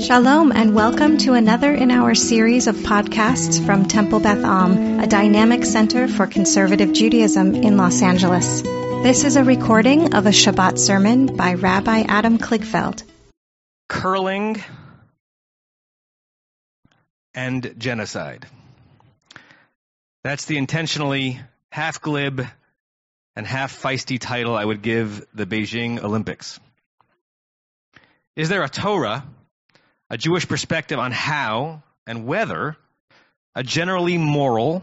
Shalom and welcome to another in our series of podcasts from Temple Beth Am, a dynamic center for conservative Judaism in Los Angeles. This is a recording of a Shabbat sermon by Rabbi Adam Kligfeld. Curling and genocide. That's the intentionally half glib and half feisty title I would give the Beijing Olympics. Is there a Torah a Jewish perspective on how and whether a generally moral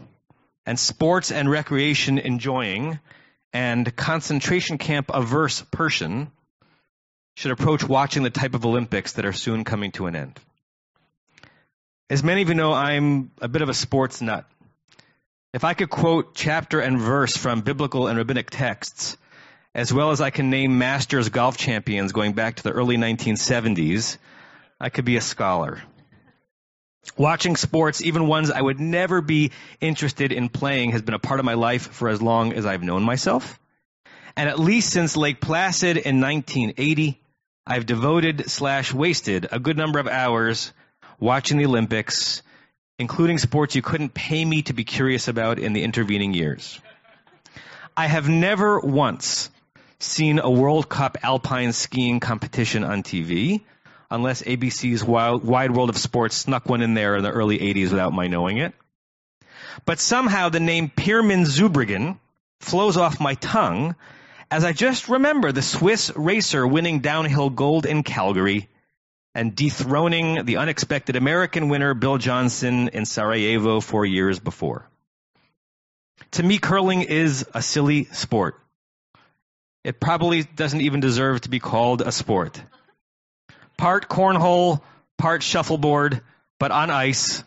and sports and recreation enjoying and concentration camp averse person should approach watching the type of Olympics that are soon coming to an end. As many of you know, I'm a bit of a sports nut. If I could quote chapter and verse from biblical and rabbinic texts, as well as I can name masters golf champions going back to the early 1970s, I could be a scholar. Watching sports, even ones I would never be interested in playing, has been a part of my life for as long as I've known myself. And at least since Lake Placid in 1980, I've devoted slash wasted a good number of hours watching the Olympics, including sports you couldn't pay me to be curious about in the intervening years. I have never once seen a World Cup alpine skiing competition on TV, unless ABC's Wild, Wide World of Sports snuck one in there in the early 80s without my knowing it. But somehow the name Pirmin Zurbriggen flows off my tongue as I just remember the Swiss racer winning downhill gold in Calgary and dethroning the unexpected American winner Bill Johnson in Sarajevo four years before. To me, curling is a silly sport. It probably doesn't even deserve to be called a sport part cornhole, part shuffleboard, but on ice,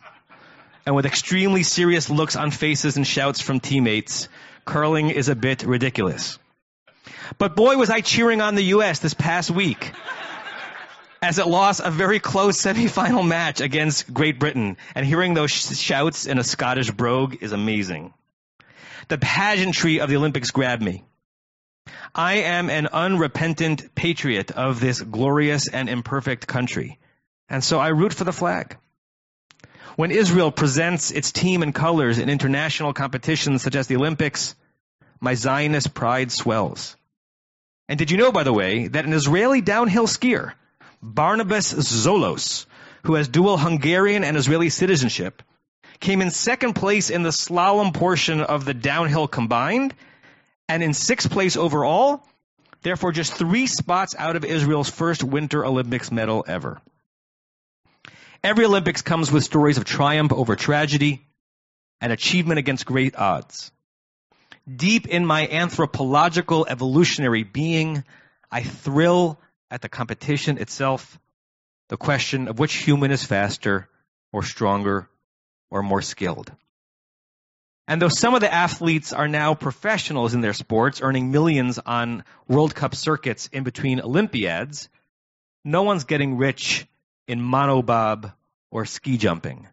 and with extremely serious looks on faces and shouts from teammates, curling is a bit ridiculous. But boy, was I cheering on the U.S. this past week as it lost a very close semifinal match against Great Britain. And hearing those sh- shouts in a Scottish brogue is amazing. The pageantry of the Olympics grabbed me. I am an unrepentant patriot of this glorious and imperfect country. And so I root for the flag. When Israel presents its team and colors in international competitions such as the Olympics, my Zionist pride swells. And did you know, by the way, that an Israeli downhill skier, Barnabas Szollos, who has dual Hungarian and Israeli citizenship, came in second place in the slalom portion of the downhill combined and in sixth place overall, therefore just three spots out of Israel's first Winter Olympics medal ever. Every Olympics comes with stories of triumph over tragedy and achievement against great odds. Deep in my anthropological evolutionary being, I thrill at the competition itself, the question of which human is faster or stronger or more skilled. And though some of the athletes are now professionals in their sports, earning millions on World Cup circuits in between Olympiads, no one's getting rich in monobob or ski jumping.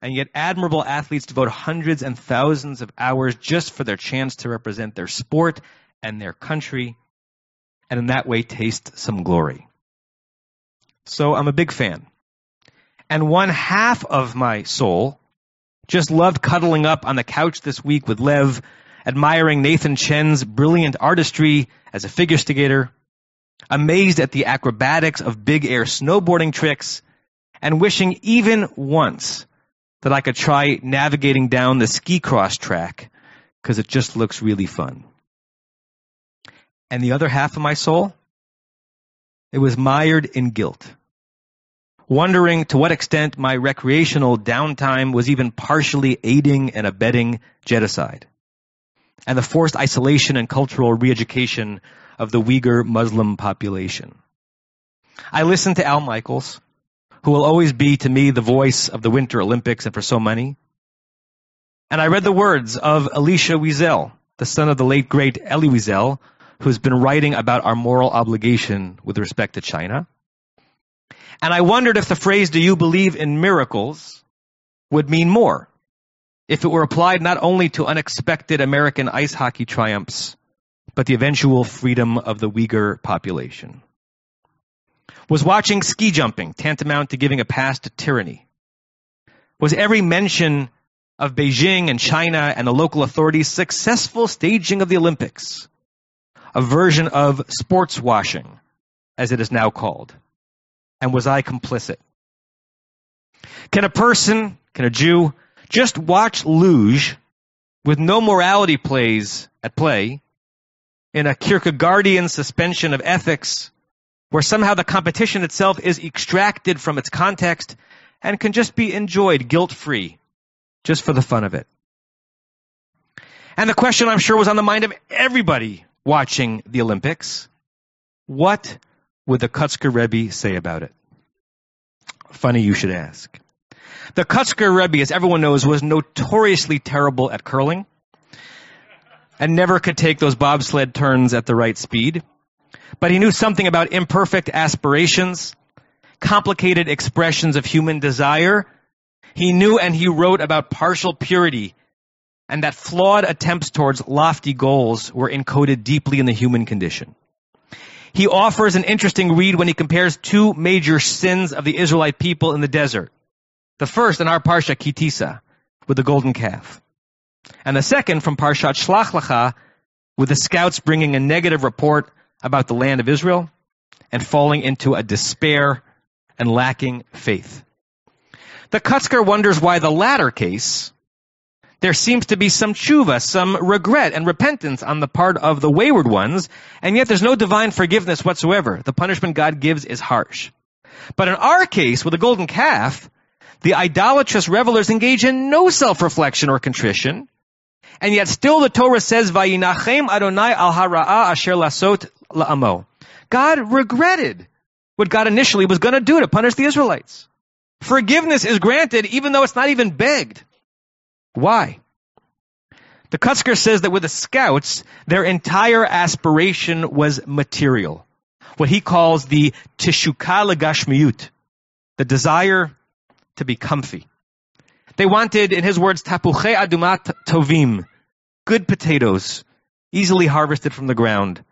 And yet, admirable athletes devote hundreds and thousands of hours just for their chance to represent their sport and their country, and in that way taste some glory. So I'm a big fan. And one half of my soul just loved cuddling up on the couch this week with Lev, admiring Nathan Chen's brilliant artistry as a figure skater, amazed at the acrobatics of big air snowboarding tricks, and wishing even once that I could try navigating down the ski cross track because it just looks really fun. And the other half of my soul, it was mired in guilt wondering to what extent my recreational downtime was even partially aiding and abetting genocide and the forced isolation and cultural re-education of the Uyghur Muslim population. I listened to Al Michaels, who will always be to me the voice of the Winter Olympics and for so many. And I read the words of Elisha Wiesel, the son of the late great Elie Wiesel, who's been writing about our moral obligation with respect to China. And I wondered if the phrase, do you believe in miracles, would mean more if it were applied not only to unexpected American ice hockey triumphs, but the eventual freedom of the Uyghur population. Was watching ski jumping tantamount to giving a pass to tyranny? Was every mention of Beijing and China and the local authorities' successful staging of the Olympics a version of sports washing, as it is now called? And was I complicit? Can a person, can a Jew, just watch luge with no morality plays at play in a Kierkegaardian suspension of ethics where somehow the competition itself is extracted from its context and can just be enjoyed guilt free, just for the fun of it. And the question I'm sure was on the mind of everybody watching the Olympics. What would the Kotzker Rebbe say about it? Funny you should ask. The Kotzker Rebbe, as everyone knows, was notoriously terrible at curling and never could take those bobsled turns at the right speed. But he knew something about imperfect aspirations, complicated expressions of human desire. He knew and he wrote about partial purity and that flawed attempts towards lofty goals were encoded deeply in the human condition. He offers an interesting read when he compares two major sins of the Israelite people in the desert. The first in our Parsha Ki Tisa, with the golden calf. And the second from Parshat Shlach Lecha, with the scouts bringing a negative report about the land of Israel and falling into a despair and lacking faith. The Kotzker wonders why the latter case, there seems to be some tshuva, some regret and repentance on the part of the wayward ones, and yet there's no divine forgiveness whatsoever. The punishment God gives is harsh. But in our case, with the golden calf, the idolatrous revelers engage in no self-reflection or contrition, and yet still the Torah says, "Vayinachem Adonai al hara'a asher lasot la'amo." God regretted what God initially was going to do to punish the Israelites. Forgiveness is granted even though it's not even begged. Why? The Kotzker says that with the scouts, their entire aspiration was material. What he calls the tishuka legashmiut, the desire to be comfy. They wanted, in his words, tapuche adumat tovim, good potatoes, easily harvested from the ground.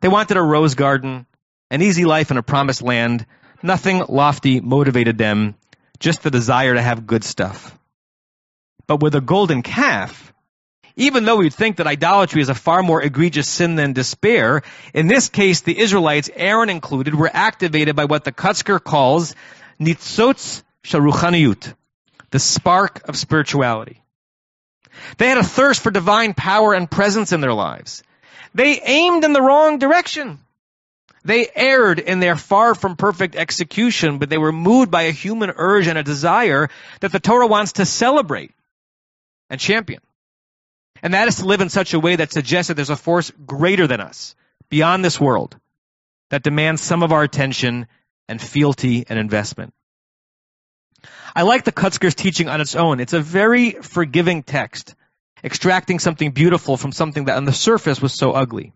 They wanted a rose garden, an easy life in a promised land. Nothing lofty motivated them, just the desire to have good stuff. But with a golden calf, even though we'd think that idolatry is a far more egregious sin than despair, in this case, the Israelites, Aaron included, were activated by what the Kotzker calls nitzotz sharuchaniyut, the spark of spirituality. They had a thirst for divine power and presence in their lives. They aimed in the wrong direction. They erred in their far from perfect execution, but they were moved by a human urge and a desire that the Torah wants to celebrate and champion. And that is to live in such a way that suggests that there's a force greater than us, beyond this world, that demands some of our attention and fealty and investment. I like the Kotzker's teaching on its own. It's a very forgiving text, extracting something beautiful from something that on the surface was so ugly.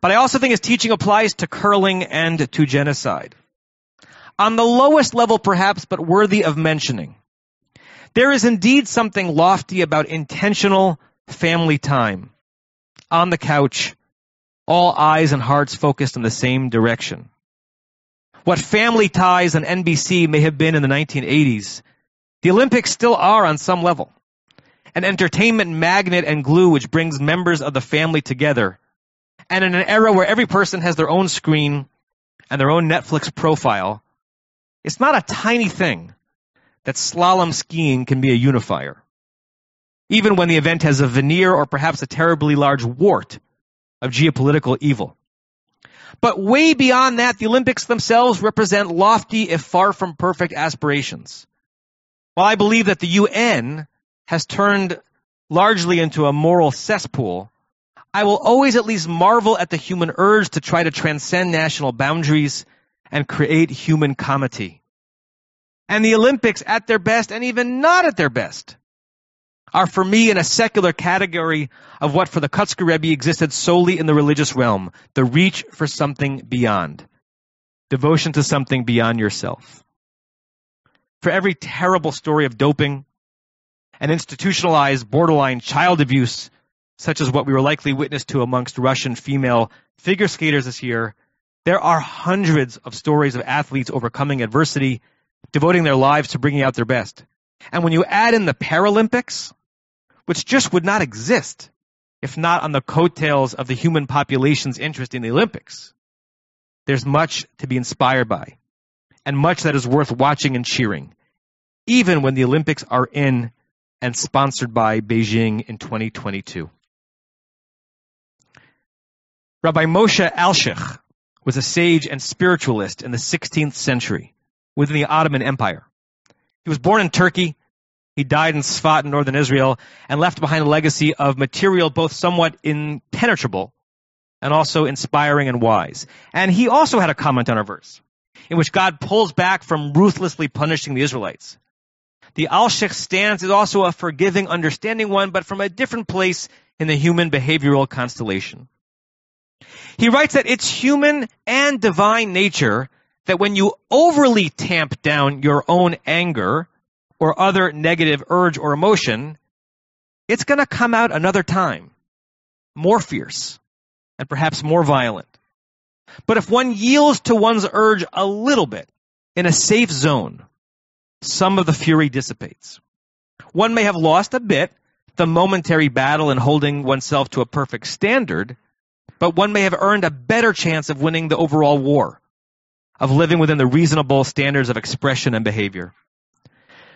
But I also think his teaching applies to curling and to genocide. On the lowest level perhaps, but worthy of mentioning, there is indeed something lofty about intentional family time. On the couch, all eyes and hearts focused in the same direction. What family ties on NBC may have been in the 1980s, the Olympics still are on some level. An entertainment magnet and glue which brings members of the family together. And in an era where every person has their own screen and their own Netflix profile, it's not a tiny thing that slalom skiing can be a unifier. Even when the event has a veneer or perhaps a terribly large wart of geopolitical evil. But way beyond that, the Olympics themselves represent lofty, if far from perfect aspirations. While I believe that the UN has turned largely into a moral cesspool, I will always at least marvel at the human urge to try to transcend national boundaries and create human comity and the Olympics at their best and even not at their best are for me in a secular category of what for the Kotzker Rebbe existed solely in the religious realm, the reach for something beyond, devotion to something beyond yourself. For every terrible story of doping and institutionalized borderline child abuse, such as what we were likely witness to amongst Russian female figure skaters this year, There are hundreds of stories of athletes overcoming adversity, devoting their lives to bringing out their best. And when you add in the Paralympics, which just would not exist if not on the coattails of the human population's interest in the Olympics, there's much to be inspired by and much that is worth watching and cheering, even when the Olympics are in and sponsored by Beijing in 2022. Rabbi Moshe Alshich was a sage and spiritualist in the 16th century within the Ottoman Empire. He was born in Turkey. He died in Sfat in northern Israel and left behind a legacy of material both somewhat impenetrable and also inspiring and wise. And he also had a comment on our verse in which God pulls back from ruthlessly punishing the Israelites. The Alshich stance is also a forgiving, understanding one, but from a different place in the human behavioral constellation. He writes that it's human and divine nature that when you overly tamp down your own anger or other negative urge or emotion, it's going to come out another time, more fierce and perhaps more violent. But if one yields to one's urge a little bit in a safe zone, some of the fury dissipates. One may have lost a bit the momentary battle in holding oneself to a perfect standard, but one may have earned a better chance of winning the overall war, of living within the reasonable standards of expression and behavior.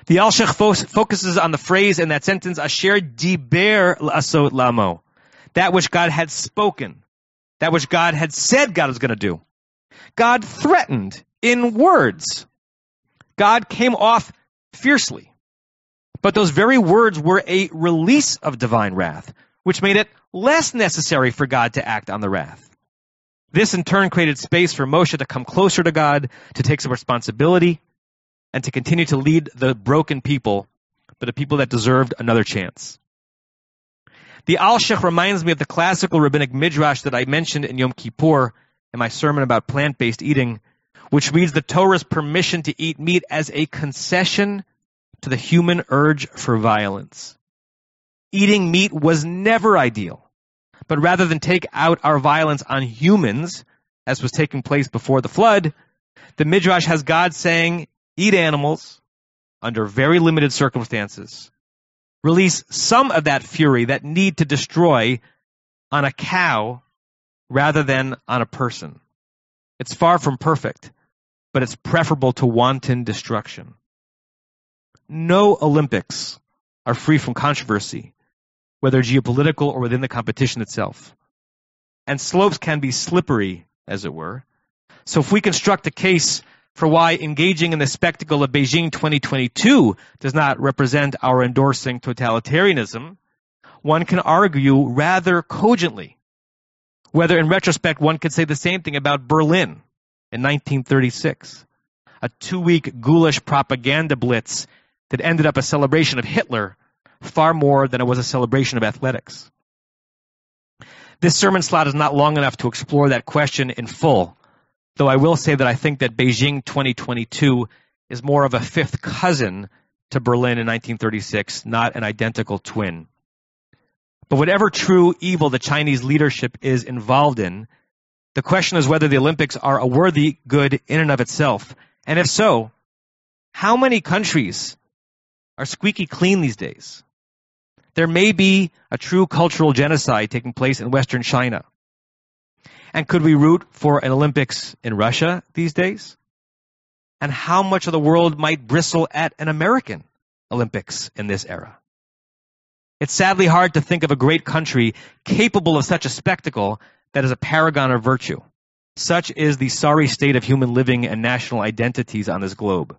The Alshich fo- focuses on the phrase in that sentence, Asher diber asot lamo, that which God had spoken, that which God had said God was going to do. God threatened in words. God came off fiercely. But those very words were a release of divine wrath, which made it less necessary for God to act on the wrath. This in turn created space for Moshe to come closer to God, to take some responsibility, and to continue to lead the broken people, but a people that deserved another chance. The Alshich reminds me of the classical rabbinic midrash that I mentioned in Yom Kippur in my sermon about plant-based eating, which reads the Torah's permission to eat meat as a concession to the human urge for violence. Eating meat was never ideal, but rather than take out our violence on humans, as was taking place before the flood, the midrash has God saying, eat animals under very limited circumstances release some of that fury, that need to destroy on a cow rather than on a person. It's far from perfect, but it's preferable to wanton destruction. No Olympics are free from controversy, whether geopolitical or within the competition itself. And slopes can be slippery, as it were. So if we construct a case for why engaging in the spectacle of Beijing 2022 does not represent our endorsing totalitarianism, one can argue rather cogently whether in retrospect one could say the same thing about Berlin in 1936, a two week ghoulish propaganda blitz that ended up a celebration of Hitler far more than it was a celebration of athletics. This sermon slot is not long enough to explore that question in full, Though I will say that I think that Beijing 2022 is more of a fifth cousin to Berlin in 1936, not an identical twin. But whatever true evil the Chinese leadership is involved in, the question is whether the Olympics are a worthy good in and of itself. And if so, how many countries are squeaky clean these days? There may be a true cultural genocide taking place in Western China. And could we root for an Olympics in Russia these days? And how much of the world might bristle at an American Olympics in this era? It's sadly hard to think of a great country capable of such a spectacle that is a paragon of virtue. Such is the sorry state of human living and national identities on this globe.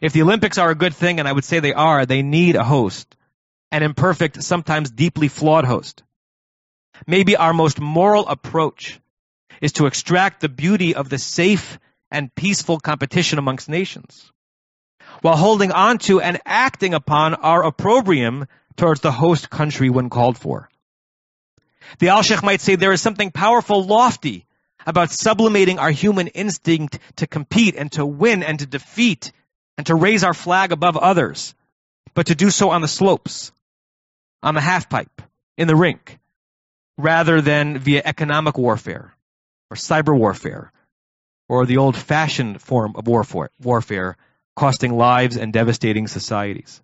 If the Olympics are a good thing, and I would say they are, they need a host, an imperfect, sometimes deeply flawed host. Maybe our most moral approach is to extract the beauty of the safe and peaceful competition amongst nations, while holding on to and acting upon our opprobrium towards the host country when called for. The Alshich might say there is something powerful, lofty about sublimating our human instinct to compete and to win and to defeat and to raise our flag above others, but to do so on the slopes, on the halfpipe, in the rink, rather than via economic warfare or cyber warfare, or the old fashioned form of warfare, costing lives and devastating societies.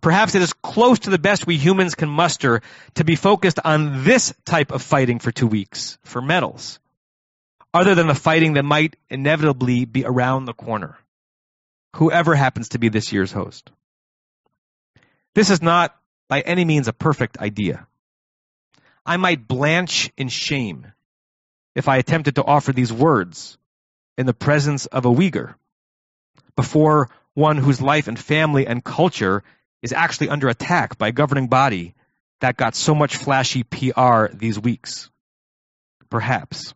Perhaps it is close to the best we humans can muster to be focused on this type of fighting for two weeks, for medals, other than the fighting that might inevitably be around the corner, whoever happens to be this year's host. This is not by any means a perfect idea. I might blanch in shame if I attempted to offer these words in the presence of a Uyghur before one whose life and family and culture is actually under attack by a governing body that got so much flashy PR these weeks. Perhaps.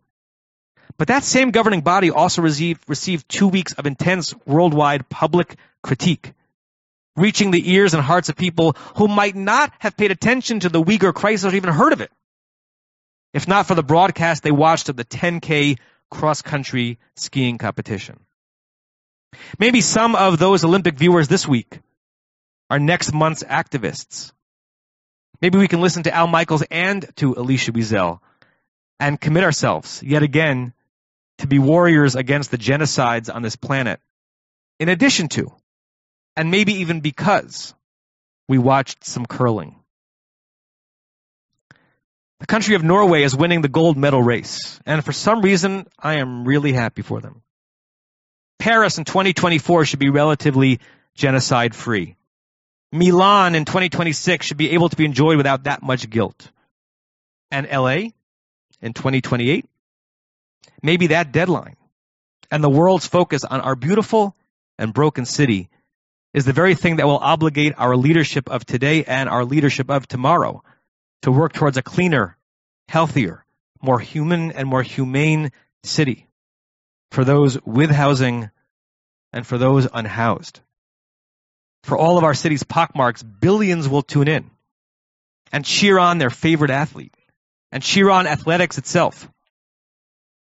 But that same governing body also received, received two weeks of intense worldwide public critique, reaching the ears and hearts of people who might not have paid attention to the Uyghur crisis or even heard of it, if not for the broadcast they watched of the 10K cross country skiing competition. Maybe some of those Olympic viewers this week are next month's activists. Maybe we can listen to Al Michaels and to Elisha Wiesel and commit ourselves yet again to be warriors against the genocides on this planet, in addition to, and maybe even because, we watched some curling. The country of Norway is winning the gold medal race, and for some reason, I am really happy for them. Paris in 2024 should be relatively genocide free. Milan in 2026 should be able to be enjoyed without that much guilt. And LA in 2028, maybe that deadline and the world's focus on our beautiful and broken city is the very thing that will obligate our leadership of today and our leadership of tomorrow to work towards a cleaner, healthier, more human and more humane city for those with housing and for those unhoused for all of our city's pockmarks, billions will tune in and cheer on their favorite athlete and cheer on athletics itself.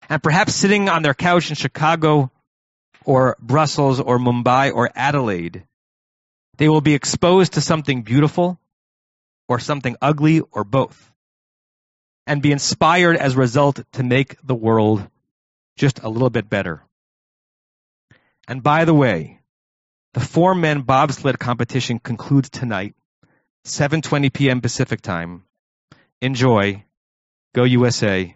And perhaps sitting on their couch in Chicago or Brussels or Mumbai or Adelaide, they will be exposed to something beautiful or something ugly or both and be inspired as a result to make the world just a little bit better. And by the way, the four men bobsled competition concludes tonight, 7:20 p.m. Pacific Time. Enjoy. Go USA.